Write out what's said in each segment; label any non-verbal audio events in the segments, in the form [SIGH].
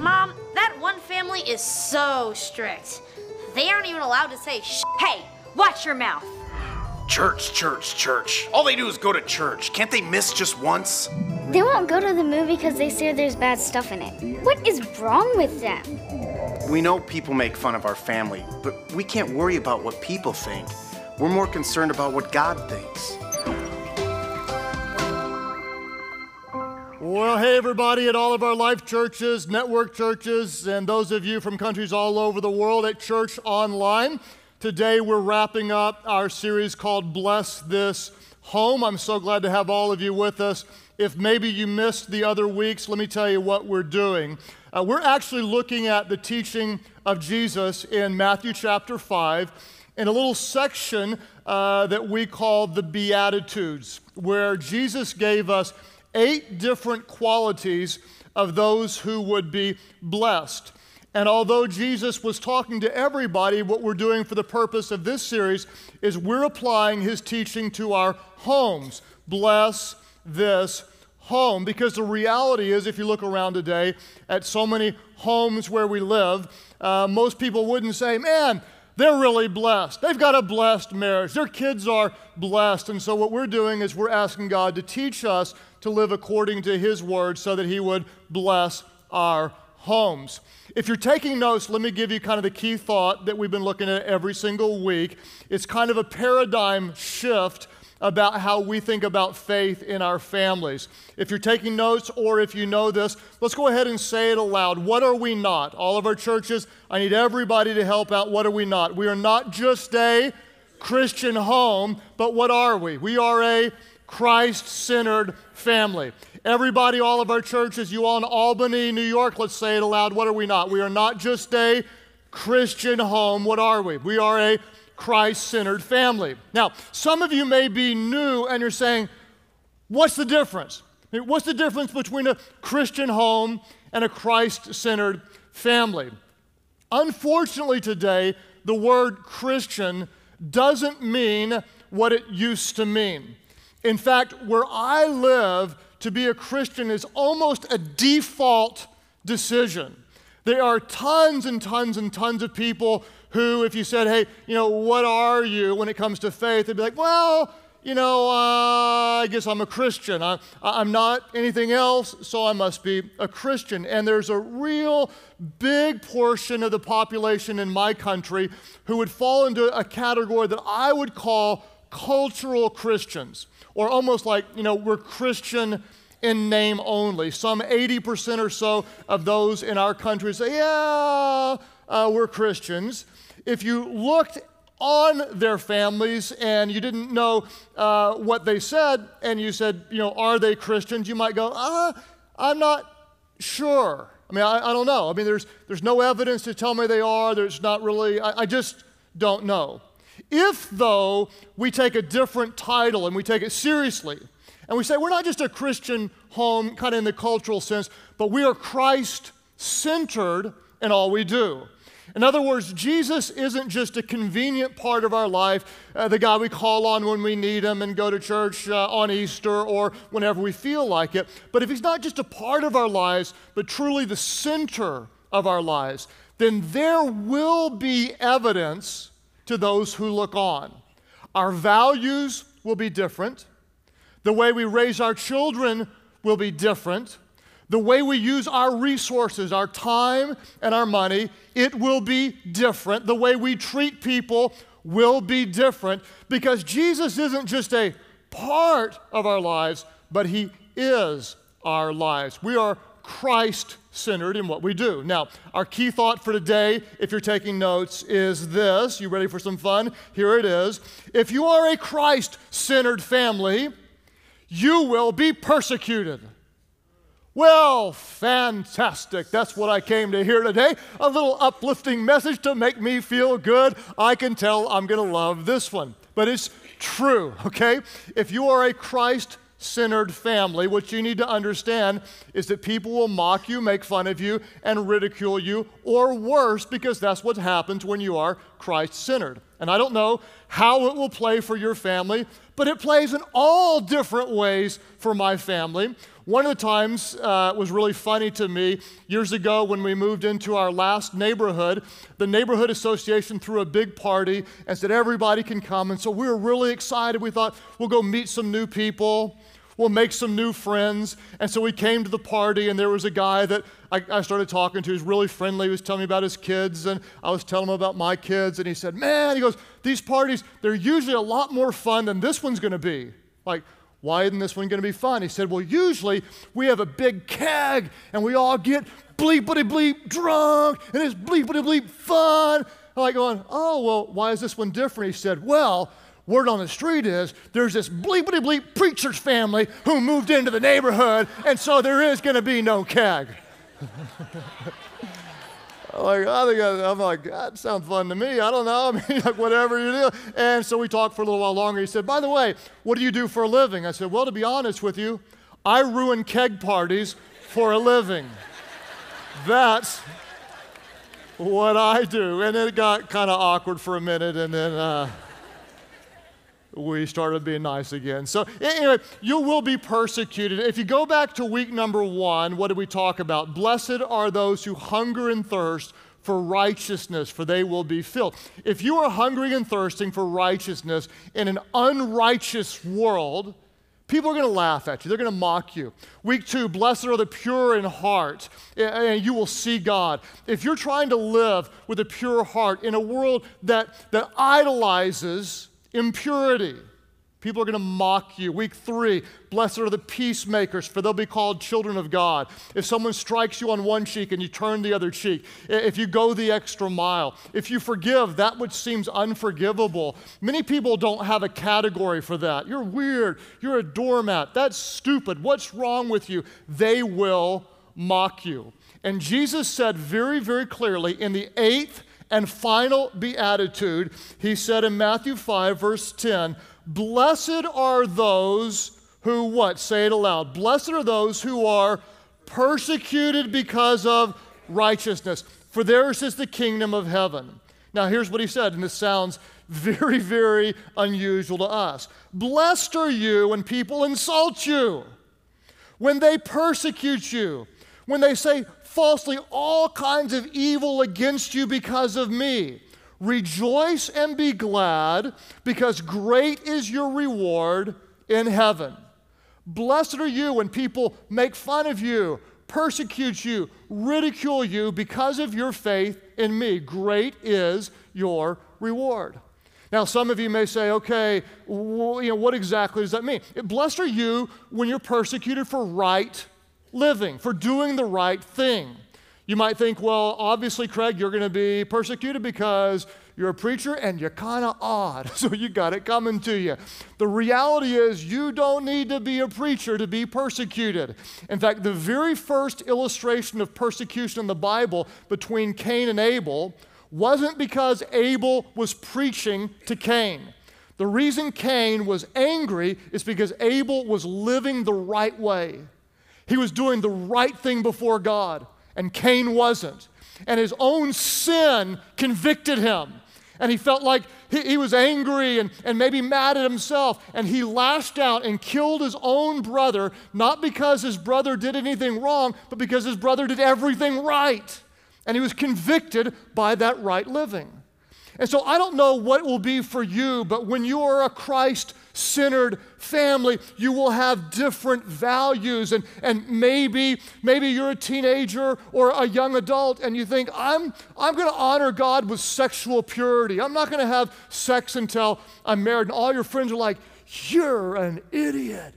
Mom, that one family is so strict. They aren't even allowed to say sh. Hey, watch your mouth. Church, church, church. All they do is go to church. Can't they miss just once? They won't go to the movie because they say there's bad stuff in it. What is wrong with them? We know people make fun of our family, but we can't worry about what people think. We're more concerned about what God thinks. Well, hey, everybody at all of our life churches, network churches, and those of you from countries all over the world at Church Online. Today, we're wrapping up our series called Bless This Home. I'm so glad to have all of you with us. If maybe you missed the other weeks, let me tell you what we're doing. Uh, we're actually looking at the teaching of Jesus in Matthew chapter 5 in a little section uh, that we call the Beatitudes, where Jesus gave us eight different qualities of those who would be blessed. And although Jesus was talking to everybody, what we're doing for the purpose of this series is we're applying his teaching to our homes. Bless this home. Because the reality is, if you look around today at so many homes where we live, uh, most people wouldn't say, man, they're really blessed. They've got a blessed marriage. Their kids are blessed. And so, what we're doing is we're asking God to teach us to live according to His word so that He would bless our homes. If you're taking notes, let me give you kind of the key thought that we've been looking at every single week. It's kind of a paradigm shift about how we think about faith in our families. If you're taking notes or if you know this, let's go ahead and say it aloud. What are we not? All of our churches, I need everybody to help out. What are we not? We are not just a Christian home, but what are we? We are a Christ centered family. Everybody, all of our churches, you all in Albany, New York, let's say it aloud. What are we not? We are not just a Christian home. What are we? We are a Christ centered family. Now, some of you may be new and you're saying, what's the difference? What's the difference between a Christian home and a Christ centered family? Unfortunately, today, the word Christian doesn't mean what it used to mean. In fact, where I live, to be a Christian is almost a default decision. There are tons and tons and tons of people who, if you said, hey, you know, what are you when it comes to faith? They'd be like, well, you know, uh, I guess I'm a Christian. I, I'm not anything else, so I must be a Christian. And there's a real big portion of the population in my country who would fall into a category that I would call cultural Christians or almost like, you know, we're Christian in name only. Some 80% or so of those in our country say, yeah, uh, we're Christians. If you looked on their families and you didn't know uh, what they said, and you said, you know, are they Christians? You might go, ah, I'm not sure. I mean, I, I, don't know. I mean, there's, there's no evidence to tell me they are. There's not really, I, I just don't know. If, though, we take a different title and we take it seriously, and we say we're not just a Christian home, kind of in the cultural sense, but we are Christ centered in all we do. In other words, Jesus isn't just a convenient part of our life, uh, the guy we call on when we need him and go to church uh, on Easter or whenever we feel like it. But if he's not just a part of our lives, but truly the center of our lives, then there will be evidence to those who look on. Our values will be different. The way we raise our children will be different. The way we use our resources, our time and our money, it will be different. The way we treat people will be different because Jesus isn't just a part of our lives, but He is our lives. We are Christ centered in what we do. Now, our key thought for today, if you're taking notes, is this. You ready for some fun? Here it is. If you are a Christ centered family, you will be persecuted. Well, fantastic. That's what I came to hear today. A little uplifting message to make me feel good. I can tell I'm going to love this one. But it's true, okay? If you are a Christ centered family, what you need to understand is that people will mock you, make fun of you, and ridicule you, or worse, because that's what happens when you are Christ centered. And I don't know how it will play for your family, but it plays in all different ways for my family. One of the times uh, was really funny to me. Years ago, when we moved into our last neighborhood, the neighborhood association threw a big party and said everybody can come. And so we were really excited. We thought we'll go meet some new people, we'll make some new friends. And so we came to the party, and there was a guy that I, I started talking to. He was really friendly. He was telling me about his kids, and I was telling him about my kids. And he said, Man, he goes, these parties, they're usually a lot more fun than this one's going to be. Like, why isn't this one going to be fun? He said, Well, usually we have a big keg and we all get bleepity bleep drunk and it's bleepity bleep fun. I'm like going, Oh, well, why is this one different? He said, Well, word on the street is there's this bleepity bleep preacher's family who moved into the neighborhood, and so there is going to be no keg. [LAUGHS] Like, I think I, am like, that sounds fun to me. I don't know. [LAUGHS] I mean, like, whatever you do. And so we talked for a little while longer. He said, By the way, what do you do for a living? I said, Well, to be honest with you, I ruin keg parties for a living. [LAUGHS] That's what I do. And it got kind of awkward for a minute, and then. Uh, we started being nice again. So, anyway, you will be persecuted. If you go back to week number one, what did we talk about? Blessed are those who hunger and thirst for righteousness, for they will be filled. If you are hungering and thirsting for righteousness in an unrighteous world, people are going to laugh at you. They're going to mock you. Week two, blessed are the pure in heart, and you will see God. If you're trying to live with a pure heart in a world that, that idolizes, impurity. People are going to mock you. Week three, blessed are the peacemakers, for they'll be called children of God. If someone strikes you on one cheek and you turn the other cheek, if you go the extra mile, if you forgive that which seems unforgivable, many people don't have a category for that. You're weird. You're a doormat. That's stupid. What's wrong with you? They will mock you. And Jesus said very, very clearly in the eighth and final beatitude, he said in Matthew 5, verse 10, Blessed are those who what? Say it aloud. Blessed are those who are persecuted because of righteousness, for theirs is the kingdom of heaven. Now, here's what he said, and this sounds [LAUGHS] very, very unusual to us. Blessed are you when people insult you, when they persecute you, when they say falsely all kinds of evil against you because of me. Rejoice and be glad, because great is your reward in heaven. Blessed are you when people make fun of you, persecute you, ridicule you because of your faith in me. Great is your reward. Now, some of you may say, okay, well, you know, what exactly does that mean? Blessed are you when you're persecuted for right living, for doing the right thing. You might think, well, obviously, Craig, you're going to be persecuted because you're a preacher and you're kind of odd. [LAUGHS] So you got it coming to you. The reality is, you don't need to be a preacher to be persecuted. In fact, the very first illustration of persecution in the Bible between Cain and Abel wasn't because Abel was preaching to Cain. The reason Cain was angry is because Abel was living the right way. He was doing the right thing before God, and Cain wasn't. And his own sin convicted him. And he felt like he, he, was angry and, and maybe mad at himself. And he lashed out and killed his own brother, not because his brother did anything wrong, but because his brother did everything right. And he was convicted by that right living. And so I don't know what it will be for you, but when you are a Christ centered family, you will have different values. And, and maybe, maybe you're a teenager or a young adult and you think, I'm, I'm going to honor God with sexual purity. I'm not going to have sex until I'm married. And all your friends are like, You're an idiot.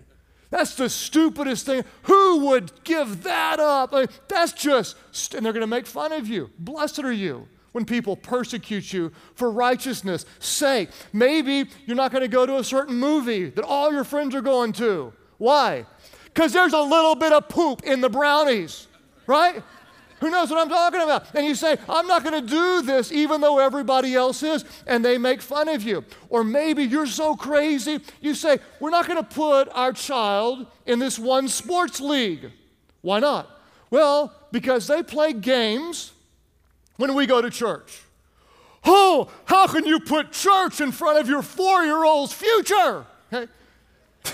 That's the stupidest thing. Who would give that up? I mean, that's just, and they're going to make fun of you. Blessed are you when people persecute you for righteousness' sake. Maybe you're not going to go to a certain movie that all your friends are going to. Why? Because there's a little bit of poop in the brownies, right? Who knows what I'm talking about? And you say, I'm not going to do this even though everybody else is, and they make fun of you. Or maybe you're so crazy, you say, We're not going to put our child in this one sports league. Why not? Well, because they play games when we go to church. Oh, how can you put church in front of your four year old's future? Okay? [LAUGHS]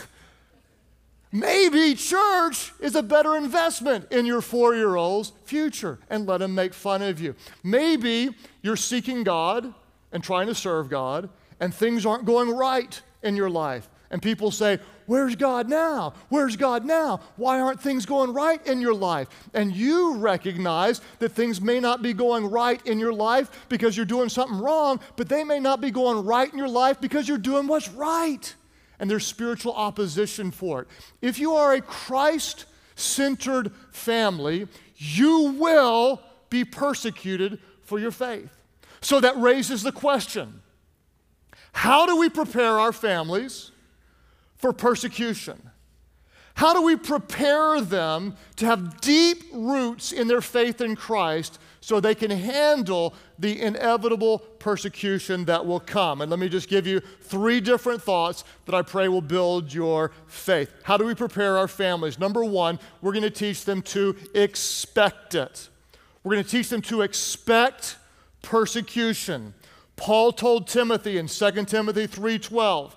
Maybe church is a better investment in your four year old's future and let him make fun of you. Maybe you're seeking God and trying to serve God, and things aren't going right in your life. And people say, Where's God now? Where's God now? Why aren't things going right in your life? And you recognize that things may not be going right in your life because you're doing something wrong, but they may not be going right in your life because you're doing what's right. And there's spiritual opposition for it. If you are a Christ centered family, you will be persecuted for your faith. So that raises the question how do we prepare our families? For persecution? How do we prepare them to have deep roots in their faith in Christ so they can handle the inevitable persecution that will come? And let me just give you three different thoughts that I pray will build your faith. How do we prepare our families? Number one, we're going to teach them to expect it. We're going to teach them to expect persecution. Paul told Timothy in 2 Timothy 3:12,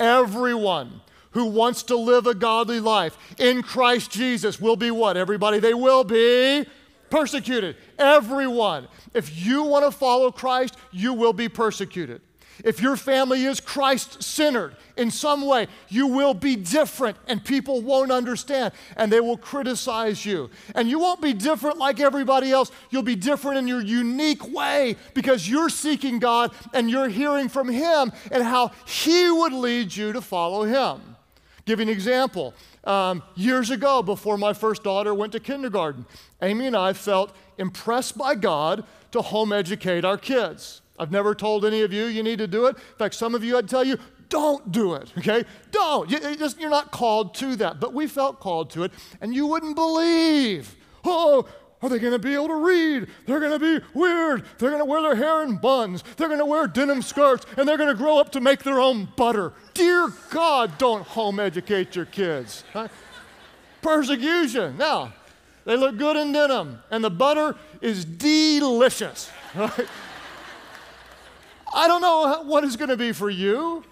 Everyone who wants to live a godly life in Christ Jesus will be what? Everybody, they will be persecuted. Everyone. If you want to follow Christ, you will be persecuted. If your family is Christ centered in some way, you will be different and people won't understand and they will criticize you. And you won't be different like everybody else. You'll be different in your unique way because you're seeking God and you're hearing from Him and how He would lead you to follow Him. Give an example. Um, years ago, before my first daughter went to kindergarten, Amy and I felt impressed by God to home educate our kids. I've never told any of you you need to do it. In fact, some of you I'd tell you, don't do it, [LAUGHS] okay? Don't. You, you're not called to that. But we felt called to it, and you wouldn't believe. Oh, are they going to be able to read? They're going to be weird. They're going to wear their hair in buns. They're going to wear denim skirts, and they're going to grow up to make their own butter. Dear God, don't home educate your kids. Persecution. Now, they look good in denim, and the butter is delicious. [LAUGHS] Right? I don't know what it's going to be for you,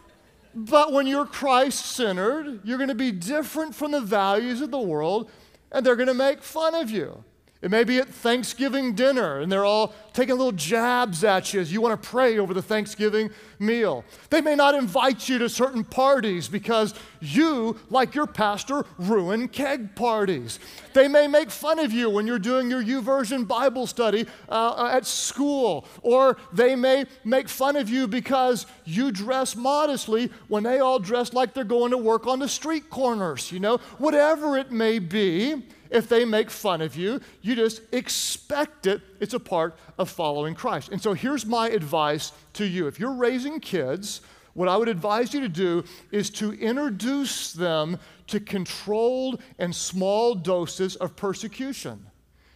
but when you're Christ centered, you're going to be different from the values of the world, and they're going to make fun of you. It may be at Thanksgiving dinner and they're all taking little jabs at you as you want to pray over the Thanksgiving meal. They may not invite you to certain parties because you, like your pastor, ruin keg parties. They may make fun of you when you're doing your YouVersion Bible study uh, at school, or they may make fun of you because you dress modestly when they all dress like they're going to work on the street corners, you know, whatever it may be. If they make fun of you, you just expect it. It's a part of following Christ. And so here's my advice to you. If you're raising kids, what I would advise you to do is to introduce them to controlled and small doses of persecution.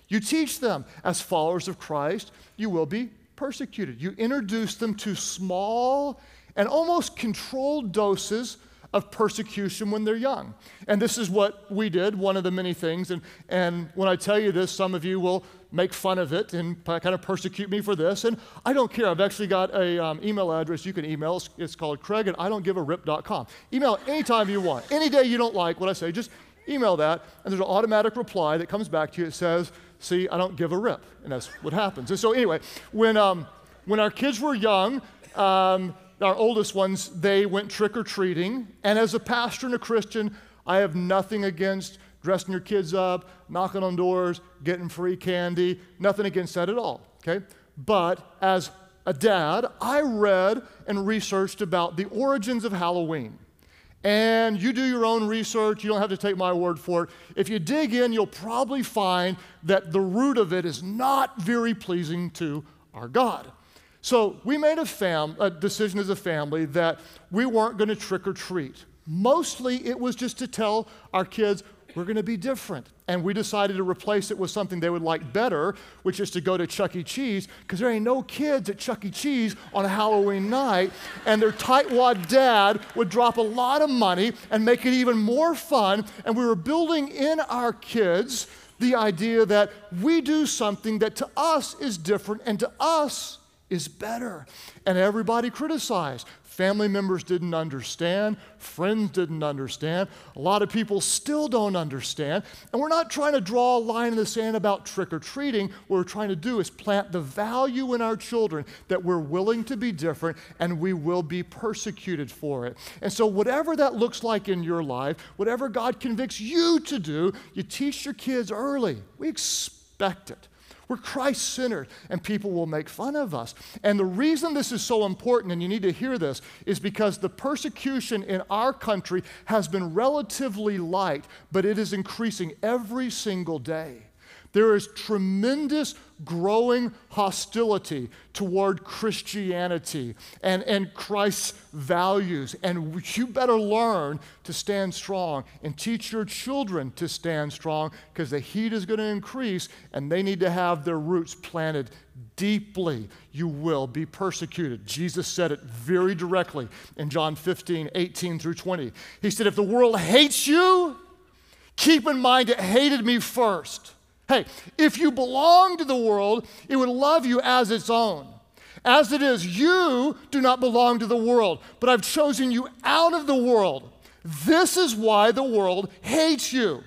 You teach them, as followers of Christ, you will be persecuted. You introduce them to small and almost controlled doses of persecution when they're young. And this is what we did, one of the many things. And, and when I tell you this, some of you will make fun of it and kind of persecute me for this. And I don't care. I've actually got an um, email address you can email. It's, it's called Craig and I don't give a rip.com. Email anytime you want. Any day you don't like what I say, just email that. And there's an automatic reply that comes back to you. It says, see, I don't give a rip. And that's what happens. And so anyway, when, um, when our kids were young, um, our oldest ones, they went trick or treating. And as a pastor and a Christian, I have nothing against dressing your kids up, knocking on doors, getting free candy, nothing against that at all, okay? But as a dad, I read and researched about the origins of Halloween. And you do your own research, you don't have to take my word for it. If you dig in, you'll probably find that the root of it is not very pleasing to our God. So we made a, fam- a decision as a family that we weren't going to trick or treat. Mostly it was just to tell our kids, we're going to be different. And we decided to replace it with something they would like better, which is to go to Chuck E. Cheese, because there ain't no kids at Chuck E. Cheese on a Halloween night. And their tightwad dad would drop a lot of money and make it even more fun. And we were building in our kids the idea that we do something that to us is different and to us is better. And everybody criticized. Family members didn't understand, friends didn't understand, a lot of people still don't understand. And we're not trying to draw a line in the sand about trick or treating. What we're trying to do is plant the value in our children that we're willing to be different and we will be persecuted for it. And so, whatever that looks like in your life, whatever God convicts you to do, you teach your kids early. We expect it. We're Christ centered, and people will make fun of us. And the reason this is so important, and you need to hear this, is because the persecution in our country has been relatively light, but it is increasing every single day. There is tremendous growing hostility toward Christianity and, and Christ's values. And you better learn to stand strong and teach your children to stand strong because the heat is going to increase and they need to have their roots planted deeply. You will be persecuted. Jesus said it very directly in John 15, 18 through 20. He said, If the world hates you, keep in mind it hated me first. Hey, if you belong to the world, it would love you as its own. As it is, you do not belong to the world, but I've chosen you out of the world. This is why the world hates you.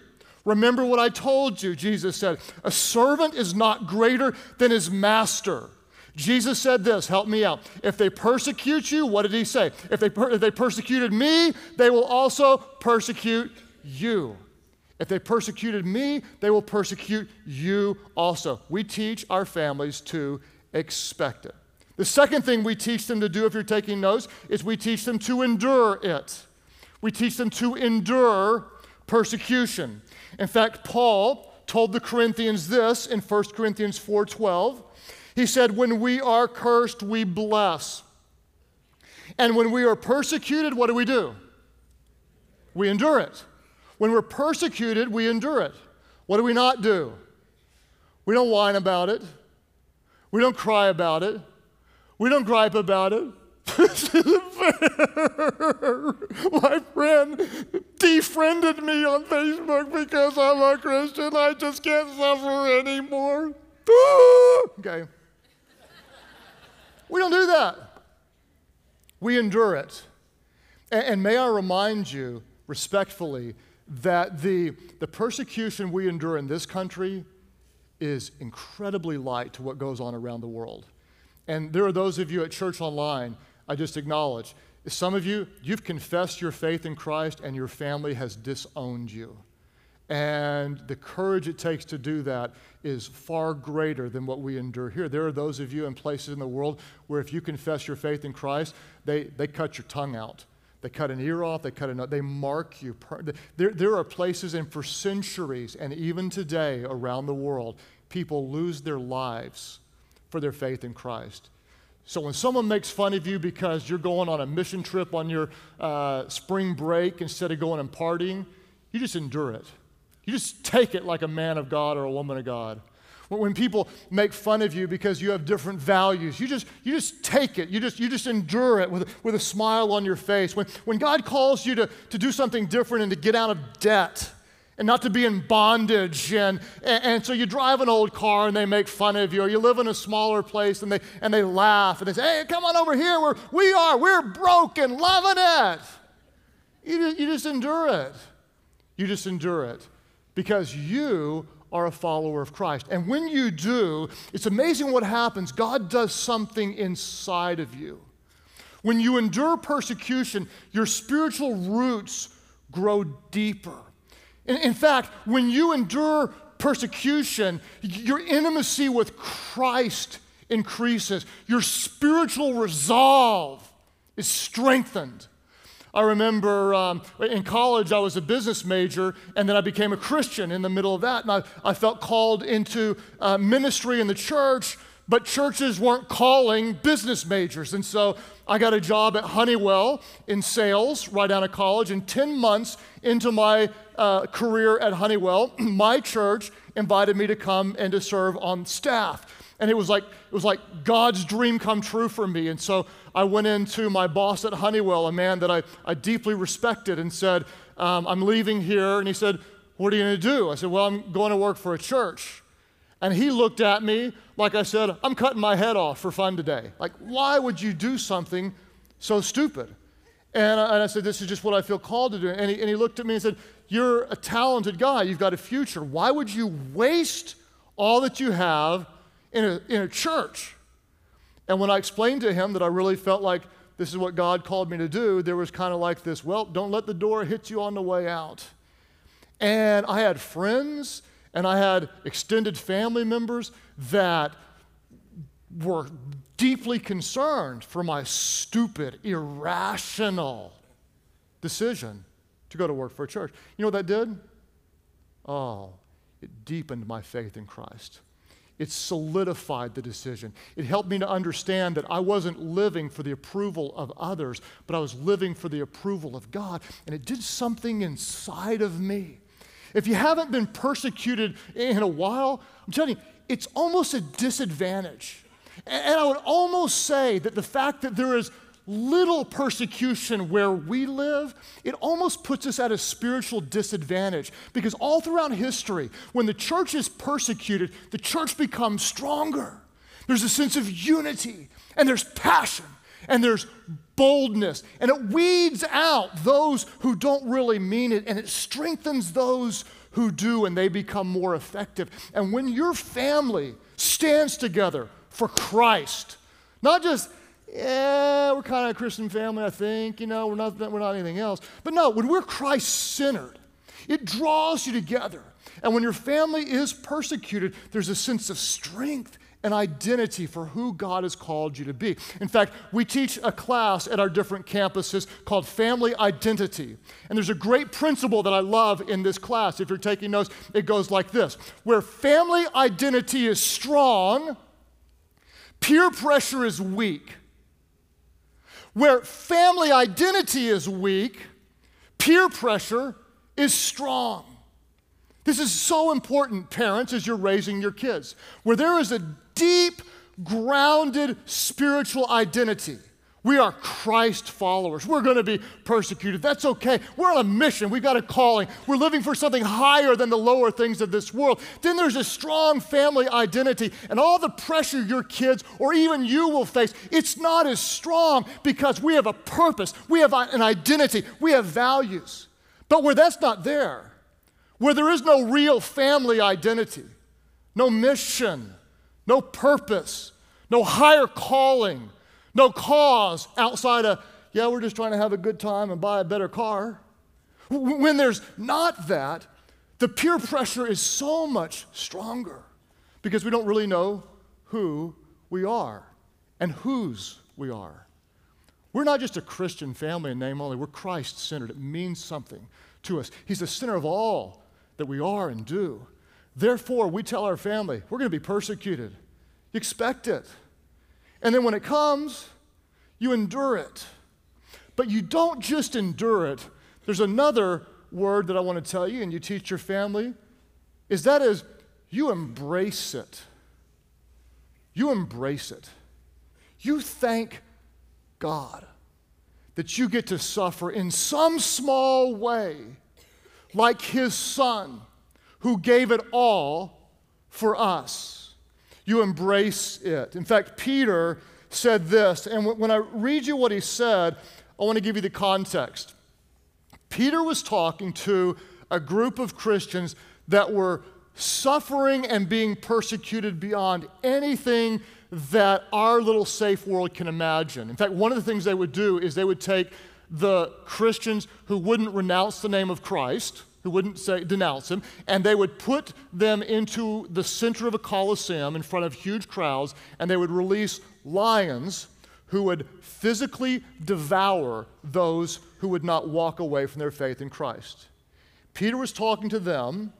Remember what I told you, Jesus said. A servant is not greater than his master. Jesus said this, help me out. If they persecute you, what did he say? If they, per- if they persecuted me, they will also persecute you. If they persecuted me, they will persecute you also. We teach our families to expect it. The second thing we teach them to do, if you're taking notes, is we teach them to endure it. We teach them to endure persecution. In fact, Paul told the Corinthians this in 1 Corinthians 4:12. He said, "When we are cursed, we bless. And when we are persecuted, what do we do? We endure it." When we're persecuted, we endure it. What do we not do? We don't whine about it. We don't cry about it. We don't gripe about it. [LAUGHS] this isn't fair. [LAUGHS] My friend defriended me on Facebook because I'm a Christian. I just can't suffer anymore. [LAUGHS] okay. We don't do that. We endure it. And, and may I remind you respectfully that the, the persecution we endure in this country is incredibly light to what goes on around the world. And there are those of you at Church Online, I just acknowledge, some of you, you've confessed your faith in Christ and your family has disowned you. And the courage it takes to do that is far greater than what we endure here. There are those of you in places in the world where if you confess your faith in Christ, they, they cut your tongue out. They cut an ear off, they cut another, they mark you. There, there are places, and for centuries, and even today around the world, people lose their lives for their faith in Christ. So when someone makes fun of you because you're going on a mission trip on your uh, spring break instead of going and partying, you just endure it. You just take it like a man of God or a woman of God. When people make fun of you because you have different values, you just, you just take it. You just, you just endure it with, with a smile on your face. When, when God calls you to, to do something different and to get out of debt and not to be in bondage, and, and, and so you drive an old car and they make fun of you, or you live in a smaller place and they, and they laugh and they say, hey, come on over here. We're, we are, we're broken, loving it. You, you just endure it. You just endure it because you are a follower of Christ. And when you do, it's amazing what happens. God does something inside of you. When you endure persecution, your spiritual roots grow deeper. In, in fact, when you endure persecution, your intimacy with Christ increases, your spiritual resolve is strengthened. I remember um, in college, I was a business major, and then I became a Christian in the middle of that. And I, I felt called into uh, ministry in the church, but churches weren't calling business majors. And so I got a job at Honeywell in sales right out of college. And 10 months into my uh, career at Honeywell, [CLEARS THROAT] my church invited me to come and to serve on staff and it was like it was like God's dream come true for me. And so I went into my boss at Honeywell, a man that I, I deeply respected, and said, um, "I'm leaving here." And he said, "What are you going to do?" I said, "Well, I'm going to work for a church." And he looked at me like I said, "I'm cutting my head off for fun today. Like, why would you do something so stupid. And I, and I said, This is just what I feel called to do. And he, and he looked at me and said, You're a talented guy. You've got a future. Why would you waste all that you have in a, in a church? And when I explained to him that I really felt like this is what God called me to do, there was kind of like this, well, don't let the door hit you on the way out. And I had friends and I had extended family members that were deeply concerned for my stupid, irrational decision to go to work for a church. You know what that did? Oh, it deepened my faith in Christ. It solidified the decision. It helped me to understand that I wasn't living for the approval of others, but I was living for the approval of God. And it did something inside of me. If you haven't been persecuted in a while, I'm telling you, it's almost a disadvantage. And I would almost say that the fact that there is little persecution where we live, it almost puts us at a spiritual disadvantage. Because all throughout history, when the church is persecuted, the church becomes stronger. There's a sense of unity, and there's passion, and there's boldness, and it weeds out those who don't really mean it, and it strengthens those who do, and they become more effective. And when your family stands together for Christ, not just yeah, we're kind of a Christian family, I think. You know, we're not, we're not anything else. But no, when we're Christ centered, it draws you together. And when your family is persecuted, there's a sense of strength and identity for who God has called you to be. In fact, we teach a class at our different campuses called Family Identity. And there's a great principle that I love in this class. If you're taking notes, it goes like this Where family identity is strong, peer pressure is weak. Where family identity is weak, peer pressure is strong. This is so important, parents, as you're raising your kids. Where there is a deep, grounded spiritual identity, we are Christ followers. We're going to be persecuted. That's okay. We're on a mission. We've got a calling. We're living for something higher than the lower things of this world. Then there's a strong family identity, and all the pressure your kids or even you will face, it's not as strong because we have a purpose, we have an identity, we have values. But where that's not there, where there is no real family identity, no mission, no purpose, no higher calling, no cause outside of, yeah, we're just trying to have a good time and buy a better car. When there's not that, the peer pressure is so much stronger because we don't really know who we are and whose we are. We're not just a Christian family in name only, we're Christ centered. It means something to us. He's the center of all that we are and do. Therefore, we tell our family, we're going to be persecuted. Expect it. And then when it comes, you endure it. But you don't just endure it. There's another word that I want to tell you, and you teach your family, is that is you embrace it. You embrace it. You thank God that you get to suffer in some small way, like His Son, who gave it all for us you embrace it. In fact, Peter said this, and when I read you what he said, I want to give you the context. Peter was talking to a group of Christians that were suffering and being persecuted beyond anything that our little safe world can imagine. In fact, one of the things they would do is they would take the Christians who wouldn't renounce the name of Christ, who wouldn't say denounce him, and they would put them into the center of a coliseum in front of huge crowds, and they would release lions who would physically devour those who would not walk away from their faith in Christ. Peter was talking to them,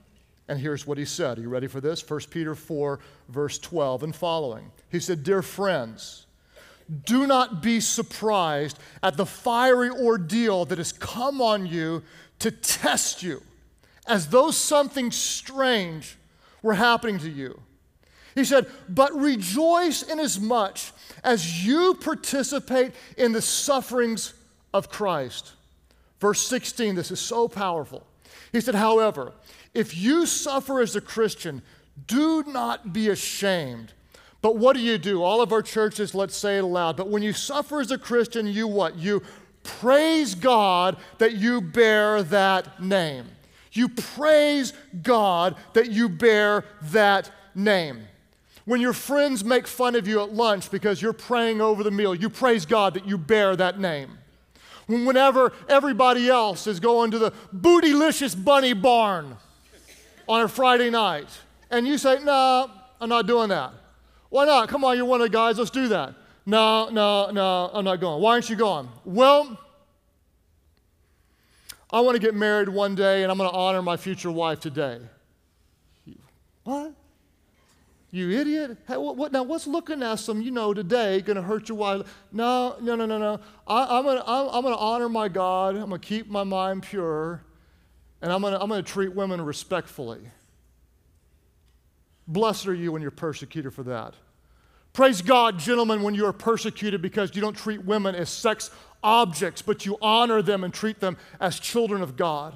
and here's what he said. Are you ready for this? 1 Peter 4, verse 12 and following. He said, Dear friends, do not be surprised at the fiery ordeal that has come on you to test you as though something strange were happening to you. He said, But rejoice inasmuch as you participate in the sufferings of Christ. Verse 16, this is so powerful. He said, However, if you suffer as a Christian, do not be ashamed, But what do you do? All of our churches, let's say it aloud. But when you suffer as a Christian, you what? You praise God that you bear that name. You praise God that you bear that name. When your friends make fun of you at lunch because you're praying over the meal, you praise God that you bear that name. Whenever everybody else is going to the bootylicious bunny barn on a Friday night, and you say, No, I'm not doing that. Why not? Come on, you're one of the guys, let's do that. No, no, no, I'm not going. Why aren't you going? Well, I want to get married one day and I'm going to honor my future wife today. What? You idiot. Hey, what, what, now, what's looking at some, you know, today going to hurt your wife? No, no, no, no, no. I, am going to I'm, I'm gonna honor my God. I'm going to keep my mind pure. And I'm going to I'm going to treat women respectfully. Blessed are you when you're persecuted for that. Praise God, gentlemen, when you are persecuted because you don't treat women as sex objects, but you honor them and treat them as children of God.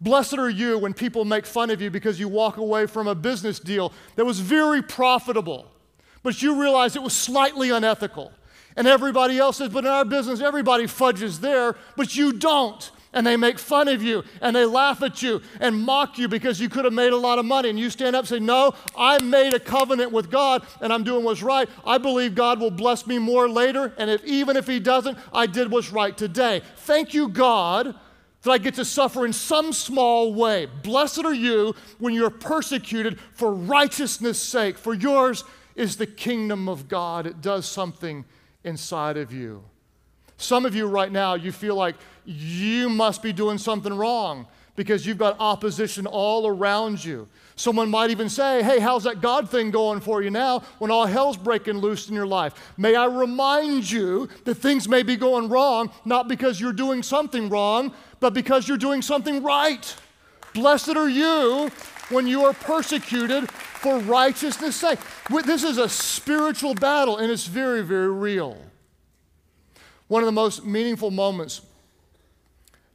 Blessed are you when people make fun of you because you walk away from a business deal that was very profitable, but you realize it was slightly unethical. And everybody else says, but in our business, everybody fudges there, but you don't and they make fun of you and they laugh at you and mock you because you could have made a lot of money. And you stand up and say, No, I made a covenant with God and I'm doing what's right. I believe God will bless me more later. And if, even if He doesn't, I did what's right today. Thank you, God. That I get to suffer in some small way. Blessed are you when you're persecuted for righteousness' sake, for yours is the kingdom of God. It does something inside of you. Some of you right now, you feel like you must be doing something wrong because you've got opposition all around you. Someone might even say, Hey, how's that God thing going for you now when all hell's breaking loose in your life? May I remind you that things may be going wrong, not because you're doing something wrong, but because you're doing something right. Blessed are you when you are persecuted for righteousness' sake. This is a spiritual battle, and it's very, very real. One of the most meaningful moments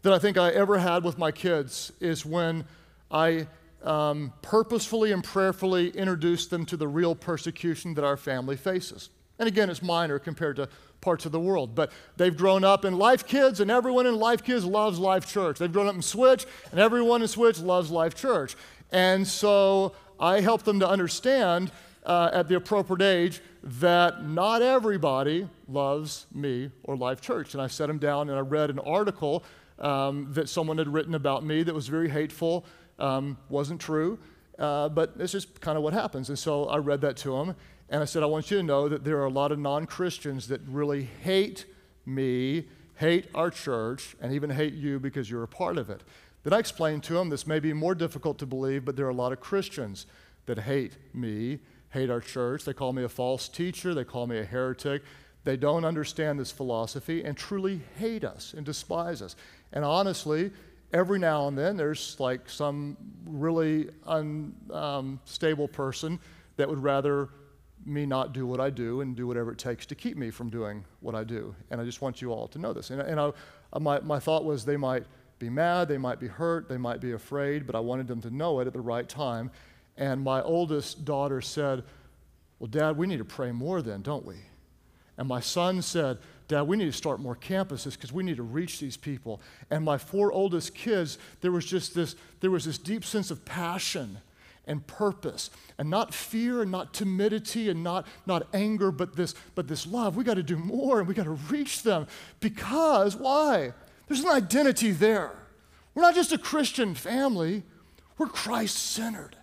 that I think I ever had with my kids is when I um, purposefully and prayerfully introduced them to the real persecution that our family faces. And again, it's minor compared to parts of the world, but they've grown up in Life Kids, and everyone in Life Kids loves Life Church. They've grown up in Switch, and everyone in Switch loves Life Church. And so I help them to understand uh, at the appropriate age that not everybody loves me or Life Church. And I set him down and I read an article um, that someone had written about me that was very hateful, um, wasn't true, uh, but it's just kind of what happens. And so I read that to him and I said, I want you to know that there are a lot of non Christians that really hate me, hate our church, and even hate you because you're a part of it. Then I explained to him this may be more difficult to believe, but there are a lot of Christians that hate me hate our church. They call me a false teacher. They call me a heretic. They don't understand this philosophy and truly hate us and despise us. And honestly, every now and then there's like some really unstable um, person that would rather me not do what I do and do whatever it takes to keep me from doing what I do. And I just want you all to know this. And, and I, my, my thought was they might be mad, they might be hurt, they might be afraid, but I wanted them to know it at the right time. And my oldest daughter said, Well, Dad, we need to pray more then, don't we? And my son said, Dad, we need to start more campuses because we need to reach these people. And my four oldest kids, there was just this, there was this deep sense of passion and purpose and not fear and not timidity and not, not anger, but this, but this love. We got to do more and we got to reach them because why? There's an identity there. We're not just a Christian family, we're Christ centered.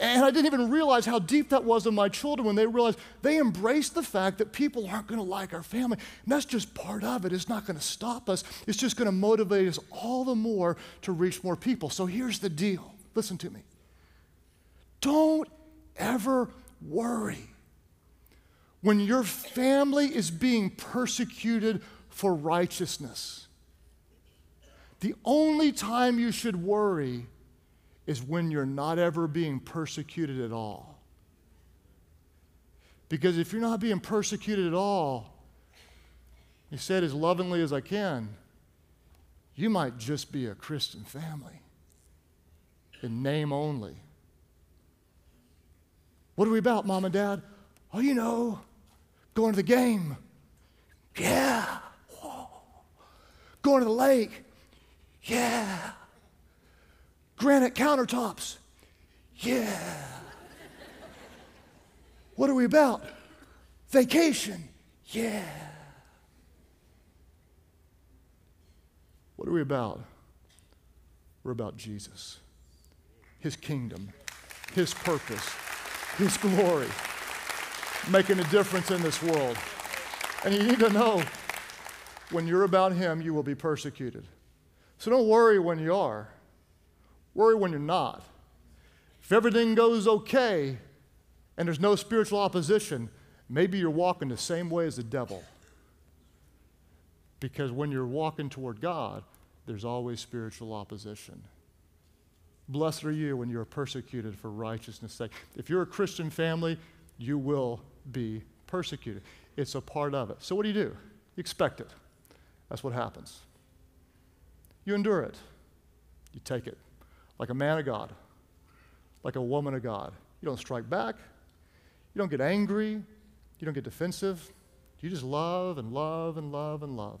And I didn't even realize how deep that was in my children when they realized they embraced the fact that people aren't going to like our family. And that's just part of it. It's not going to stop us, it's just going to motivate us all the more to reach more people. So here's the deal listen to me. Don't ever worry when your family is being persecuted for righteousness. The only time you should worry is when you're not ever being persecuted at all. Because if you're not being persecuted at all, he said as lovingly as I can, you might just be a Christian family in name only. What are we about, mom and dad? Oh, you know, going to the game. Yeah. Whoa. Going to the lake. Yeah. Granite countertops. Yeah. What are we about? Vacation. Yeah. What are we about? We're about Jesus, His kingdom, His purpose, His glory, making a difference in this world. And you need to know when you're about Him, you will be persecuted. So don't worry when you are, worry when you're not. If everything goes okay and there's no spiritual opposition, maybe you're walking the same way as the devil. Because when you're walking toward God, there's always spiritual opposition. Blessed are you when you are persecuted for righteousness' sake. If you're a Christian family, you will be persecuted. It's a part of it. So, what do you do? You expect it. That's what happens. You endure it. You take it like a man of God, like a woman of God. You don't strike back. You don't get angry. You don't get defensive. You just love and love and love and love.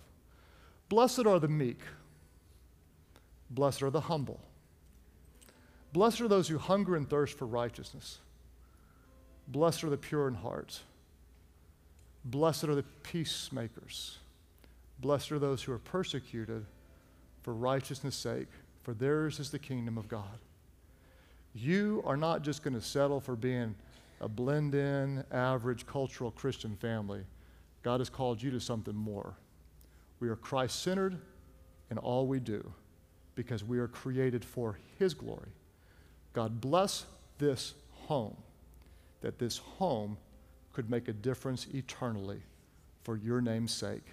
Blessed are the meek. Blessed are the humble. Blessed are those who hunger and thirst for righteousness. Blessed are the pure in heart. Blessed are the peacemakers. Blessed are those who are persecuted for righteousness' sake, for theirs is the kingdom of God. You are not just going to settle for being a blend in, average, cultural Christian family. God has called you to something more. We are Christ centered in all we do because we are created for His glory. God bless this home, that this home could make a difference eternally for your name's sake.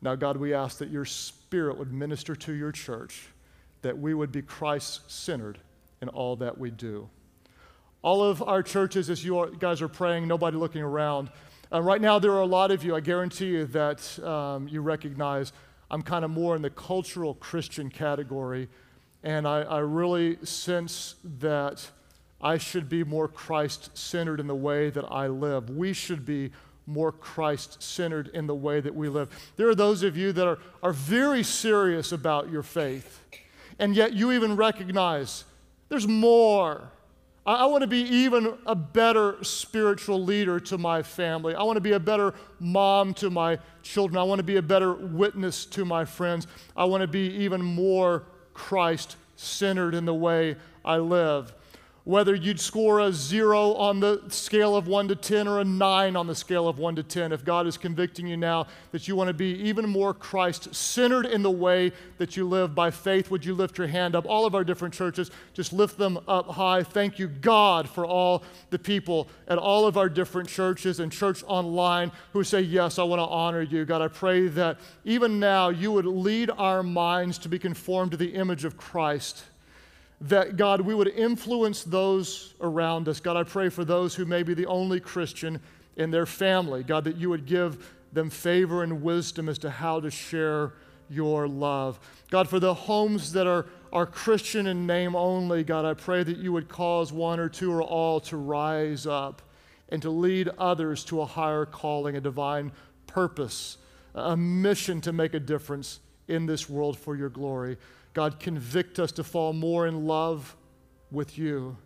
Now, God, we ask that your Spirit would minister to your church, that we would be Christ centered in all that we do. All of our churches, as you guys are praying, nobody looking around, uh, right now, there are a lot of you, I guarantee you, that um, you recognize I'm kind of more in the cultural Christian category. And I, I really sense that I should be more Christ centered in the way that I live. We should be more Christ centered in the way that we live. There are those of you that are, are very serious about your faith, and yet you even recognize there's more. I, I want to be even a better spiritual leader to my family. I want to be a better mom to my children. I want to be a better witness to my friends. I want to be even more Christ centered in the way I live whether you'd score a zero on the scale of one to 10 or a nine on the scale of one to 10, if God is convicting you now that you want to be even more Christ centered in the way that you live by faith, would you lift your hand up? All of our different churches, just lift them up high. Thank you, God, for all the people at all of our different churches and church online who say, Yes, I want to honor you. God, I pray that even now you would lead our minds to be conformed to the image of Christ that God, we would influence those around us. God, I pray for those who may be the only Christian in their family. God, that you would give them favor and wisdom as to how to share your love. God, for the homes that are, are Christian in name only, God, I pray that you would cause one or two or all to rise up and to lead others to a higher calling, a divine purpose, a mission to make a difference in this world for your glory. God, convict us to fall more in love with you,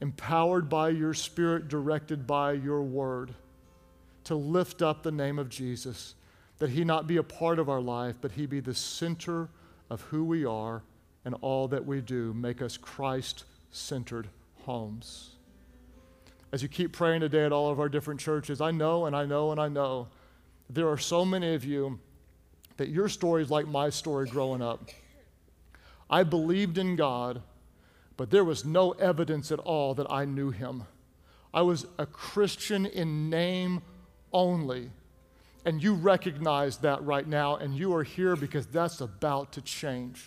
empowered by your Spirit, directed by your word, to lift up the name of Jesus, that he not be a part of our life, but he be the center of who we are and all that we do. Make us Christ centered homes. As you keep praying today at all of our different churches, I know and I know and I know there are so many of you that your story is like my story growing up. I believed in God, but there was no evidence at all that I knew Him. I was a Christian in name only. And you recognize that right now, and you are here because that's about to change.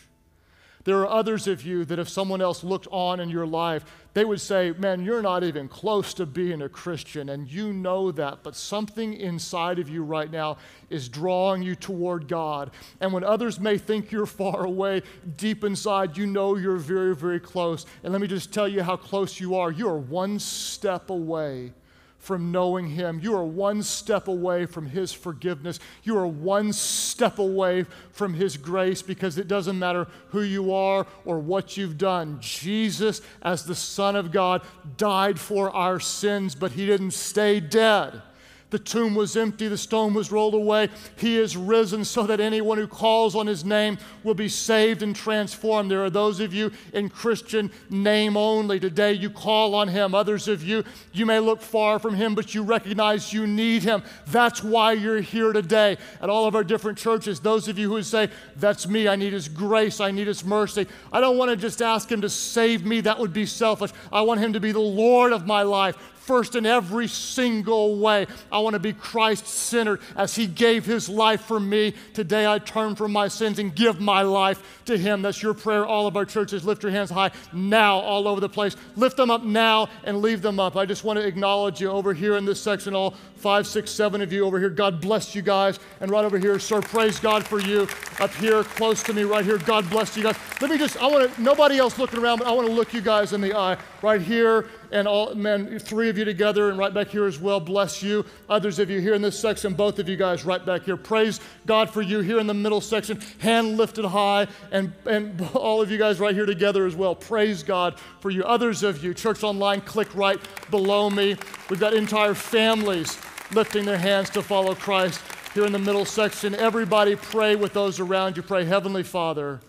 There are others of you that if someone else looked on in your life, they would say, Man, you're not even close to being a Christian, and you know that, but something inside of you right now is drawing you toward God. And when others may think you're [LAUGHS] far away, deep inside, you know you're very, very close. And let me just tell you how close you are. You are one step away from knowing Him. You are one step away from His forgiveness. You are one step away from His grace because it doesn't matter who you are or what you've done. Jesus, as the Son of God, died for our sins, but He didn't stay dead. The tomb was empty, the stone was rolled away. He is risen so that anyone who calls on his name will be saved and transformed. There are those of you in Christian name only. Today you call on him. Others of you, you may look far from him, but you recognize you need him. That's why you're here today at all of our different churches. Those of you who say, That's me, I need his grace, I need his mercy. I don't want to just ask him to save me, that would be selfish. I want him to be the Lord of my life first in every single way. I want to be Christ centered as He gave His life for me. Today I turn from my sins and give my life to Him. That's your prayer. All of our churches, lift your hands high now, all over the place. Lift them up now and leave them up. I just want to acknowledge you over here in this section, all five, six, seven of you over here. God bless you guys. And right over here, sir, praise God for you up here close to me right here. God bless you guys. Let me just, I want to, nobody else looking around, but I want to look you guys in the eye right here and all men, three of you together, and right back here as well. Bless you. Others of you here in this section, both of you guys right back here. Praise God for you here in the middle section, hand lifted high, and, and [LAUGHS] all of you guys right here together as well. Praise God for you. Others of you, Church Online, click right below me. We've got entire families lifting their hands to follow Christ here in the middle section. Everybody pray with those around you. Pray, Heavenly Father,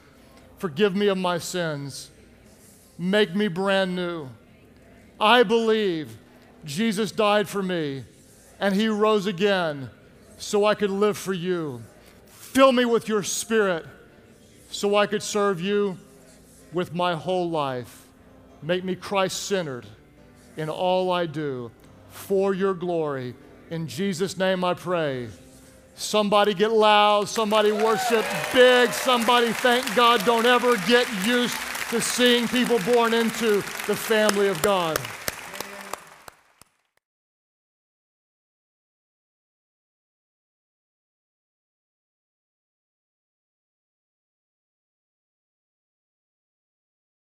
forgive me of my sins. Make me brand new. I believe Jesus died for me and he rose again so I could live for you. Fill me with your spirit so I could serve you with my whole life. Make me Christ centered in all I do for your glory. In Jesus' name I pray. Somebody get loud, somebody worship big, somebody thank God. Don't ever get used to seeing people born into the family of God.